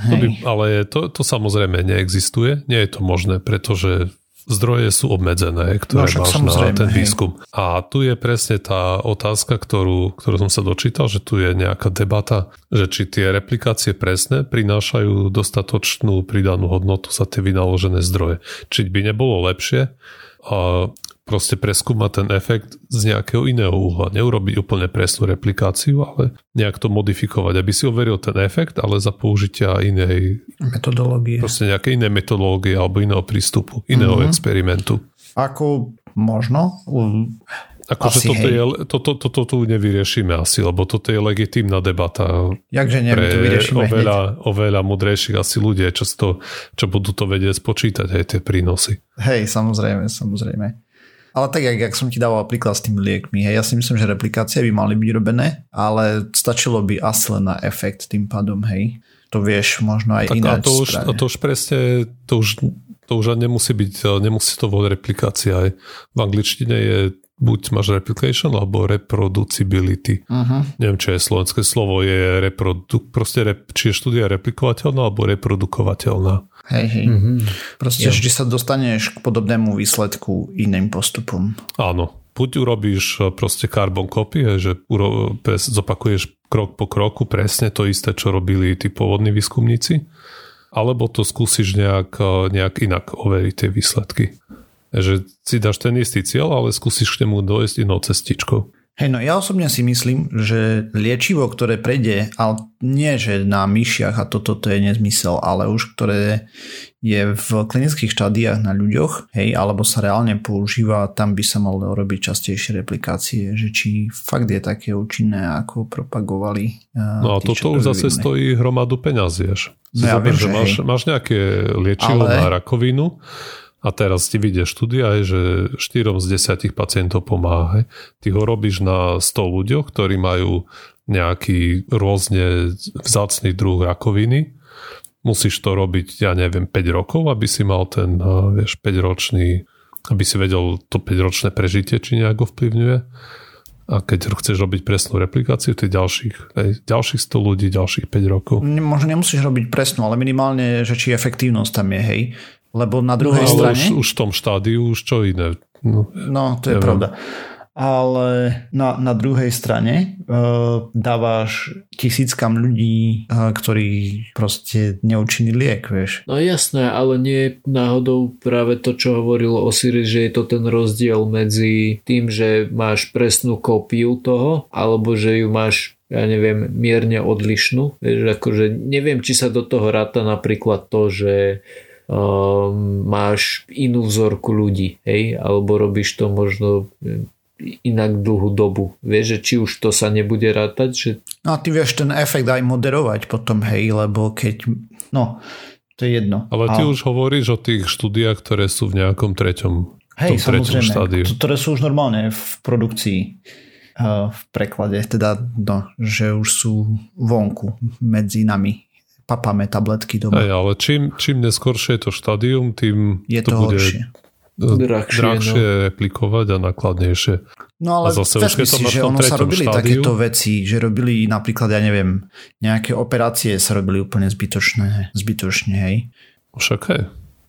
To by, ale to, to samozrejme neexistuje, nie je to možné, pretože zdroje sú obmedzené, ktoré no, máš na ten výskum. Hej. A tu je presne tá otázka, ktorú, ktorú som sa dočítal, že tu je nejaká debata, že či tie replikácie presne prinášajú dostatočnú pridanú hodnotu za tie vynaložené zdroje. Či by nebolo lepšie a proste preskúmať ten efekt z nejakého iného uhla. Neurobiť úplne presnú replikáciu, ale nejak to modifikovať, aby si overil ten efekt, ale za použitia inej metodológie. Proste nejaké iné metodológie alebo iného prístupu, iného mm-hmm. experimentu. Ako možno Akože toto, je, toto, toto tu nevyriešime asi, lebo toto je legitímna debata. Jakže nie, pre to vyriešime oveľa, oveľa mudrejších asi ľudia, čo, to, čo budú to vedieť spočítať, aj tie prínosy. Hej, samozrejme, samozrejme. Ale tak, jak, jak som ti dával príklad s tými liekmi, hej, ja si myslím, že replikácie by mali byť robené, ale stačilo by asi len na efekt tým pádom, hej. To vieš možno aj tak ináč a to, už, a to už presne, to už, to už nemusí byť, nemusí to byť replikácia. Aj. V angličtine je buď máš replication alebo reproducibility. Uh-huh. Neviem, čo je slovenské slovo, je reprodu, proste rep, či je štúdia replikovateľná alebo reprodukovateľná. Hej, hej. Uh-huh. Proste ja. vždy sa dostaneš k podobnému výsledku iným postupom. Áno. Buď urobíš e, proste carbon copy, že uro, zopakuješ krok po kroku presne to isté, čo robili tí pôvodní výskumníci, alebo to skúsiš nejak, e, nejak inak overiť tie výsledky že si dáš ten istý cieľ, ale skúsiš k nemu dojsť inou cestičkou. Hej, no ja osobne si myslím, že liečivo, ktoré prejde, ale nie že na myšiach a toto to je nezmysel, ale už ktoré je v klinických štádiách na ľuďoch, hej, alebo sa reálne používa, tam by sa malo robiť častejšie replikácie, že či fakt je také účinné, ako propagovali. No a tí, toto už zase stojí hromadu peňazí, vieš. No ja viem, že máš, máš nejaké liečivo ale... na rakovinu, a teraz ti vyjde štúdia, že 4 z 10 pacientov pomáha. Ty ho robíš na 100 ľuďoch, ktorí majú nejaký rôzne vzácný druh rakoviny. Musíš to robiť, ja neviem, 5 rokov, aby si mal ten, vieš, 5 ročný, aby si vedel to 5 ročné prežitie, či nejak ovplyvňuje. A keď chceš robiť presnú replikáciu, tých ďalších, aj, ďalších 100 ľudí, ďalších 5 rokov. Možno nemusíš robiť presnú, ale minimálne, že či efektívnosť tam je, hej. Lebo na druhej no, strane... Už, už v tom štádiu už čo iné. No, no to je neviem. pravda. Ale na, na druhej strane uh, dávaš tisíckam ľudí, uh, ktorí proste neúčinný liek, vieš. No jasné, ale nie náhodou práve to, čo hovoril Osiris, že je to ten rozdiel medzi tým, že máš presnú kópiu toho, alebo že ju máš ja neviem, mierne odlišnú. Vieš, akože neviem, či sa do toho ráta napríklad to, že máš inú vzorku ľudí, hej, alebo robíš to možno inak dlhú dobu. Vieš, že či už to sa nebude rátať, že... No a ty vieš ten efekt aj moderovať potom, hej, lebo keď... No, to je jedno. Ale ty a... už hovoríš o tých štúdiách, ktoré sú v nejakom treťom, hej, samozrejme, štádiu. ktoré sú už normálne v produkcii v preklade, teda no, že už sú vonku medzi nami papáme tabletky doma. Aj, ale čím, čím neskôršie je to štádium, tým je to, to bude horšie. drahšie, drahšie no. replikovať a nákladnejšie. No ale zase už si, že ono sa robili štádiu, takéto veci, že robili napríklad, ja neviem, nejaké operácie sa robili úplne zbytočné, zbytočne, hej. Však hej.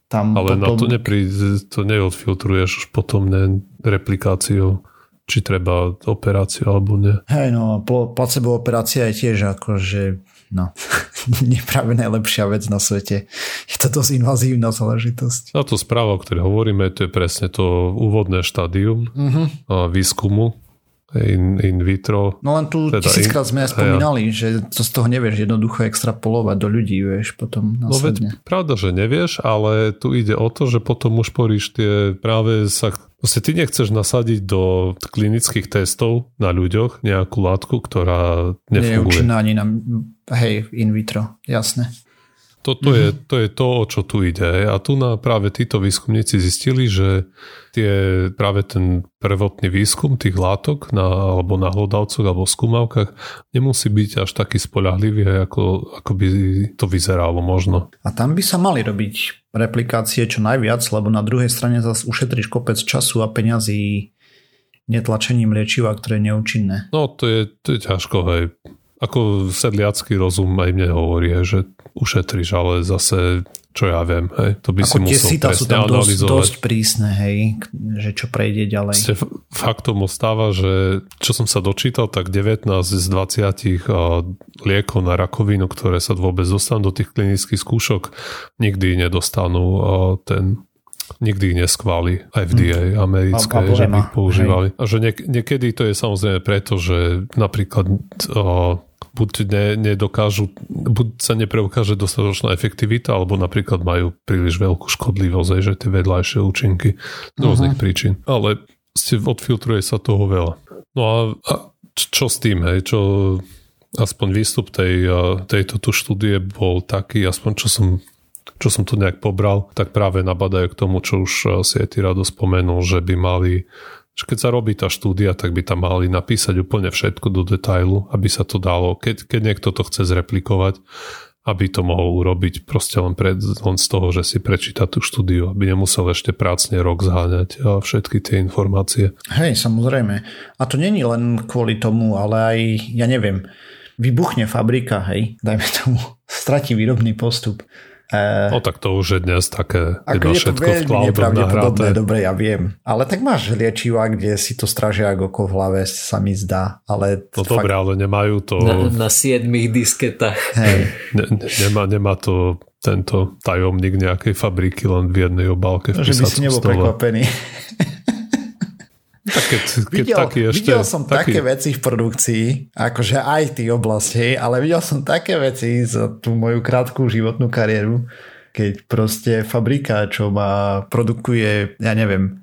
Tam ale potom... na to, nepri, to neodfiltruješ už potom ne, replikáciou či treba operáciu alebo nie. Hej, no placebo operácia je tiež akože no, nie práve najlepšia vec na svete. Je to dosť invazívna záležitosť. A to správa, o ktorej hovoríme, to je presne to úvodné štádium uh-huh. výskumu in, in vitro. No len tu teda tisíckrát sme aj spomínali, ja. že to z toho nevieš jednoducho extrapolovať do ľudí, vieš, potom následne. No veď, pravda, že nevieš, ale tu ide o to, že potom už poríš tie práve sa Proste ty nechceš nasadiť do klinických testov na ľuďoch nejakú látku, ktorá nefunguje. Nie ani na, hej, in vitro, jasné. Toto mm-hmm. je, to je to, o čo tu ide. A tu na práve títo výskumníci zistili, že tie, práve ten prvotný výskum tých látok na, alebo na hlodavcoch alebo skúmavkách nemusí byť až taký spolahlivý, ako, ako by to vyzeralo možno. A tam by sa mali robiť replikácie čo najviac, lebo na druhej strane zase ušetríš kopec času a peňazí netlačením liečiva, ktoré je neúčinné. No to je, to je ťažko, hej. Ako sedliacký rozum aj mne hovorí, že ušetríš, ale zase čo ja viem, hej, to by Ako si musel presne sú tam dosť, dosť prísne, hej, že čo prejde ďalej. Ste faktom ostáva, že čo som sa dočítal, tak 19 z 20 liekov na rakovinu, ktoré sa vôbec dostanú do tých klinických skúšok, nikdy nedostanú ten nikdy ich neskváli FDA hmm. americké, a, a že by ich používali. Hej. A že niek- niekedy to je samozrejme preto, že napríklad o, buď ne, nedokážu, buď sa nepreukáže dostatočná efektivita, alebo napríklad majú príliš veľkú škodlivosť, že tie vedľajšie účinky z rôznych uh-huh. príčin. Ale ste, odfiltruje sa toho veľa. No a, a čo s tým, hej, čo aspoň výstup tej, tejto tu štúdie bol taký, aspoň čo som čo som tu nejak pobral, tak práve nabadajú k tomu, čo už si aj ty rado spomenul, že by mali že keď sa robí tá štúdia, tak by tam mali napísať úplne všetko do detailu, aby sa to dalo, keď, keď niekto to chce zreplikovať, aby to mohol urobiť proste len, pred, len z toho, že si prečíta tú štúdiu, aby nemusel ešte prácne rok zháňať všetky tie informácie. Hej, samozrejme. A to není len kvôli tomu, ale aj, ja neviem, vybuchne fabrika, hej, dajme tomu, stratí výrobný postup Uh, no tak to už je dnes také ako je všetko v cloudu nahraté. Dobre, ja viem. Ale tak máš liečiva, kde si to stražia ako oko v hlave, sa mi zdá. Ale no fakt... dobre, ale nemajú to... Na, na siedmých disketách. Hej. Ne, nemá, nemá to tento tajomník nejakej fabriky len v jednej obálke v Že by si nebol prekvapený. Tak keď, keď videl, taký ešte, videl som taký... také veci v produkcii, akože aj tých oblasti, ale videl som také veci za tú moju krátku životnú kariéru, keď proste fabrika, čo má, produkuje, ja neviem,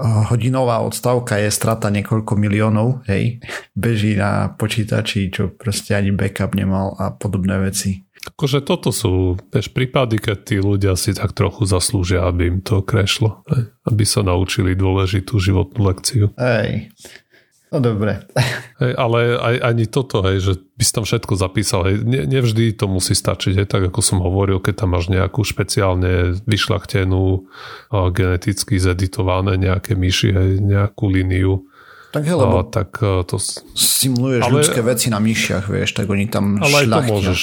hodinová odstavka je strata niekoľko miliónov, hej, beží na počítači, čo proste ani backup nemal a podobné veci. Akože toto sú vieš, prípady, keď tí ľudia si tak trochu zaslúžia, aby im to krešlo. Hej? Aby sa naučili dôležitú životnú lekciu. Hej. No dobre. Hej, ale aj, ani toto, hej, že by si tam všetko zapísal. Hej. Ne, nevždy to musí stačiť. Hej, tak ako som hovoril, keď tam máš nejakú špeciálne vyšľachtenú geneticky zeditované nejaké myši, hej, nejakú líniu, tak hej, lebo a, tak to... simuluješ ale, ľudské veci na myšiach, vieš, tak oni tam Ale šľachtia. aj to môžeš,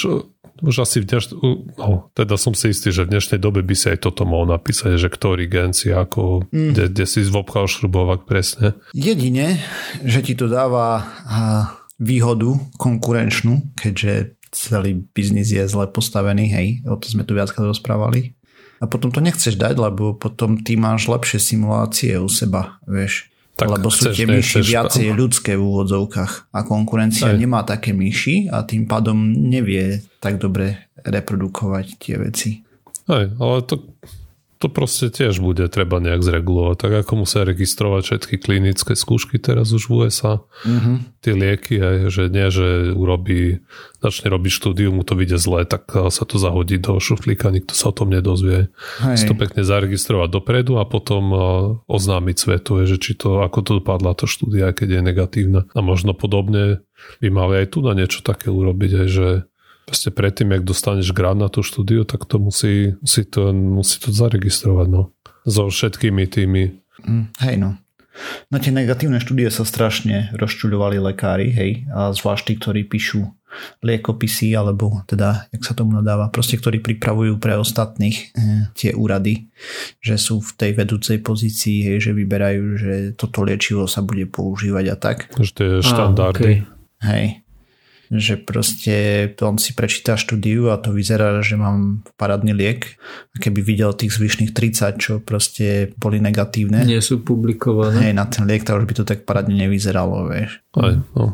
už asi v dneš... no, teda som si istý, že v dnešnej dobe by si aj toto mohol napísať, že ktorý gen si ako, mm. kde, kde si zvobchal šrubovať presne. Jedine, že ti to dáva výhodu konkurenčnú, keďže celý biznis je zle postavený, hej, o to sme tu viackrát rozprávali. A potom to nechceš dať, lebo potom ty máš lepšie simulácie u seba, vieš. Tak lebo sú tie myši viacej ľudské v úvodzovkách a konkurencia Aj. nemá také myši a tým pádom nevie tak dobre reprodukovať tie veci. Aj, ale to to proste tiež bude treba nejak zregulovať. Tak ako musia registrovať všetky klinické skúšky teraz už v USA. Mm-hmm. Tie lieky, aj, že nie, že urobí, začne robiť štúdiu, mu to vyjde zle, tak sa to zahodí do šuflíka, nikto sa o tom nedozvie. Si to pekne zaregistrovať dopredu a potom oznámiť svetu, že či to, ako to dopadla tá štúdia, keď je negatívna. A možno podobne by mali aj tu na niečo také urobiť, aj, že proste predtým, jak dostaneš grant na tú štúdiu, tak to musí, musí, to, musí to zaregistrovať, no. So všetkými tými. Mm, hej, no. Na tie negatívne štúdie sa strašne rozčuľovali lekári, hej, a zvlášť tí, ktorí píšu liekopisy, alebo teda, jak sa tomu nadáva, proste, ktorí pripravujú pre ostatných e, tie úrady, že sú v tej vedúcej pozícii, hej, že vyberajú, že toto liečivo sa bude používať a tak. Že to je štandardy. Ah, okay. Hej že proste on si prečíta štúdiu a to vyzerá, že mám parádny liek a keby videl tých zvyšných 30, čo proste boli negatívne. Nie sú publikované. Hej, na ten liek, tak už by to tak parádne nevyzeralo, vieš. Aj, no.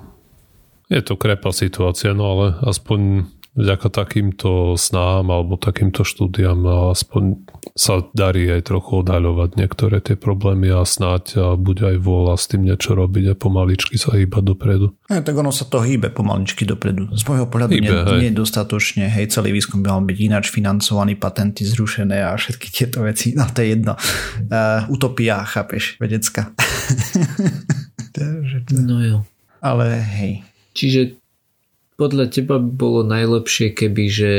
Je to krepa situácia, no ale aspoň vďaka takýmto snám alebo takýmto štúdiam aspoň sa darí aj trochu odhaľovať niektoré tie problémy a snáď a bude aj vôľa s tým niečo robiť a pomaličky sa hýbať dopredu. Aj, tak ono sa to hýbe pomaličky dopredu. Z môjho pohľadu hýbe, nie, nie je dostatočne, hej, celý výskum by mal byť ináč financovaný, patenty zrušené a všetky tieto veci, no to je jedno. Uh, utopia, chápeš, vedecká. no jo. Ale hej. Čiže podľa teba by bolo najlepšie, keby že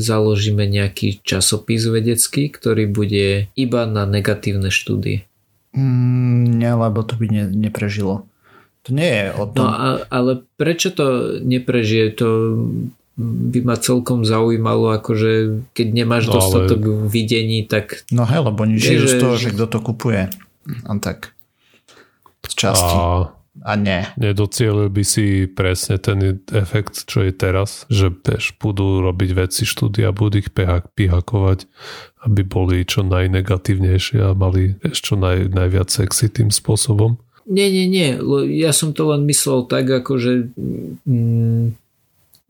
založíme nejaký časopis vedecký, ktorý bude iba na negatívne štúdie? Mm, nie, lebo to by ne, neprežilo. To nie je o tom. No a, ale prečo to neprežije? To by ma celkom zaujímalo, akože keď nemáš no, dostatok ale... videní, tak... No hej, lebo nič je z toho, že kto to kupuje. A tak. Z časti. A a nie. Nedocielil by si presne ten efekt, čo je teraz, že bež, budú robiť veci štúdia, budú ich pihakovať, aby boli čo najnegatívnejšie a mali ešte čo naj, najviac sexy tým spôsobom. Nie, nie, nie. Ja som to len myslel tak, ako že mm,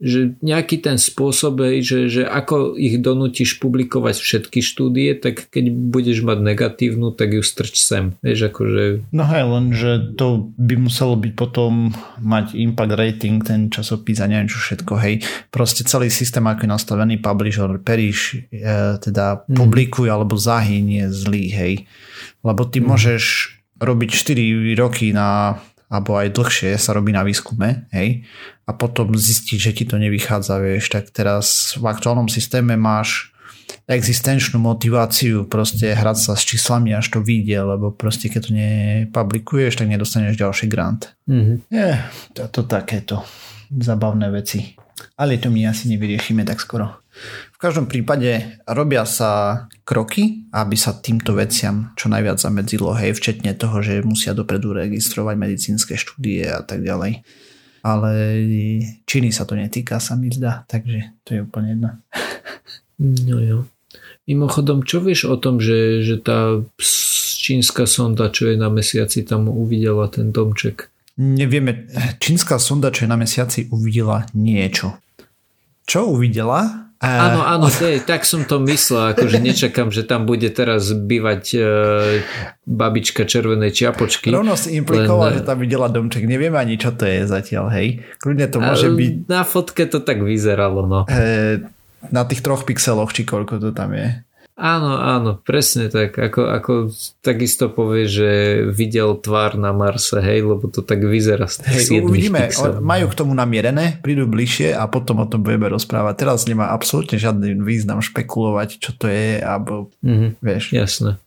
že nejaký ten spôsob, že, že ako ich donútiš publikovať všetky štúdie, tak keď budeš mať negatívnu, tak ju strč sem. Vieš, akože... No hej, len že to by muselo byť potom mať impact rating, ten časopis a neviem čo všetko, hej. Proste celý systém, ako je nastavený publisher, periš, e, teda mm. publikuj alebo zahyn je zlý, hej. Lebo ty mm. môžeš robiť 4 roky na alebo aj dlhšie sa robí na výskume, hej, a potom zistiť, že ti to nevychádza, vieš, tak teraz v aktuálnom systéme máš existenčnú motiváciu proste hrať sa s číslami až to vyjde, lebo proste keď to nepublikuješ, tak nedostaneš ďalší grant. Mm-hmm. Je, to, to takéto zabavné veci. Ale to my asi nevyriešime tak skoro. V každom prípade robia sa kroky, aby sa týmto veciam čo najviac zamedzilo, hej, včetne toho, že musia dopredu registrovať medicínske štúdie a tak ďalej. Ale Číny sa to netýka, sa mi zdá, takže to je úplne jedno. No jo. Mimochodom, čo vieš o tom, že, že tá čínska sonda, čo je na mesiaci, tam uvidela ten domček? Nevieme. Čínska sonda, čo je na mesiaci, uvidela niečo. Čo uvidela? Áno, áno, je, tak som to myslel, akože nečakám, že tam bude teraz bývať e, babička červenej čiapočky. Rovno si implikoval, len... že tam videla domček, neviem ani čo to je zatiaľ, hej. Kľudne to môže byť... Na fotke to tak vyzeralo, no. E, na tých troch pixeloch, či koľko to tam je. Áno, áno, presne tak. Ako, ako takisto povie, že videl tvár na Marse, hej, lebo to tak vyzerá z tých hej, uvidíme, pixel. majú k tomu namierené, prídu bližšie a potom o tom budeme rozprávať. Teraz nemá absolútne žiadny význam špekulovať, čo to je, alebo mm-hmm, vieš. Jasné.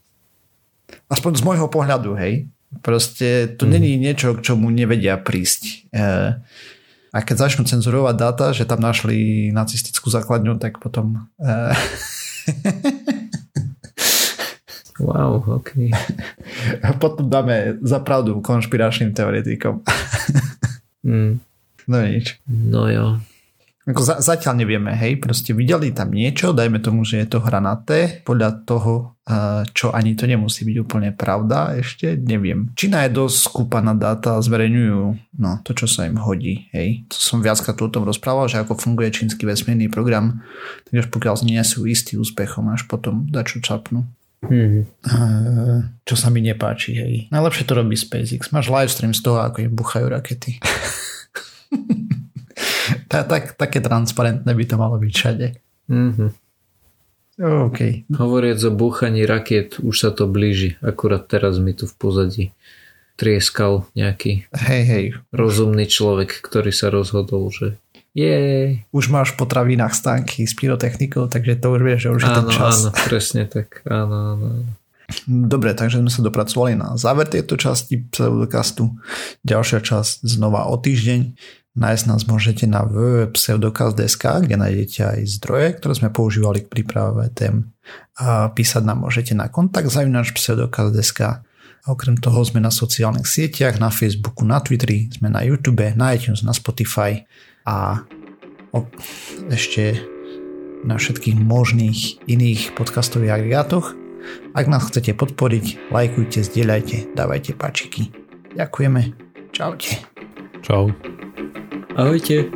Aspoň z môjho pohľadu, hej. Proste to mm. není niečo, k čomu nevedia prísť. E, a keď začnú cenzurovať dáta, že tam našli nacistickú základňu, tak potom... E, Wow, ok. Potom dáme za pravdu konšpiračným teoretikom. mm. No nič. No jo. Ako za, zatiaľ nevieme, hej, proste videli tam niečo, dajme tomu, že je to hranaté, podľa toho, čo ani to nemusí byť úplne pravda, ešte neviem. Čína je dosť skúpaná dáta, zverejňujú no, to, čo sa im hodí, hej. To som viackrát o tom rozprával, že ako funguje čínsky vesmírny program, tak až pokiaľ nie sú istý úspechom, až potom dačo čapnú. Mm-hmm. Čo sa mi nepáči, hej. Najlepšie to robí SpaceX. Máš livestream z toho, ako im buchajú rakety. tak, tak, také transparentné by to malo byť všade. Mm-hmm. OK. Hovoriac o búchaní rakiet, už sa to blíži. Akurát teraz mi tu v pozadí trieskal nejaký hej, hej. rozumný človek, ktorý sa rozhodol, že je. Už máš v potravinách stánky s pyrotechnikou, takže to už vieš, že už áno, je ten čas. Áno, presne tak. Áno, áno. Dobre, takže sme sa dopracovali na záver tejto časti pseudokastu. Ďalšia časť znova o týždeň. Nájsť nás môžete na www.pseudokaz.sk, kde nájdete aj zdroje, ktoré sme používali k príprave tém. A písať nám môžete na kontakt zavináč pseudokaz.sk. Okrem toho sme na sociálnych sieťach, na Facebooku, na Twitteri, sme na YouTube, na iTunes, na Spotify a ešte na všetkých možných iných podcastových agregátoch. Ak nás chcete podporiť, lajkujte, zdieľajte, dávajte páčiky. Ďakujeme. Čaute. Čau. Ahojte.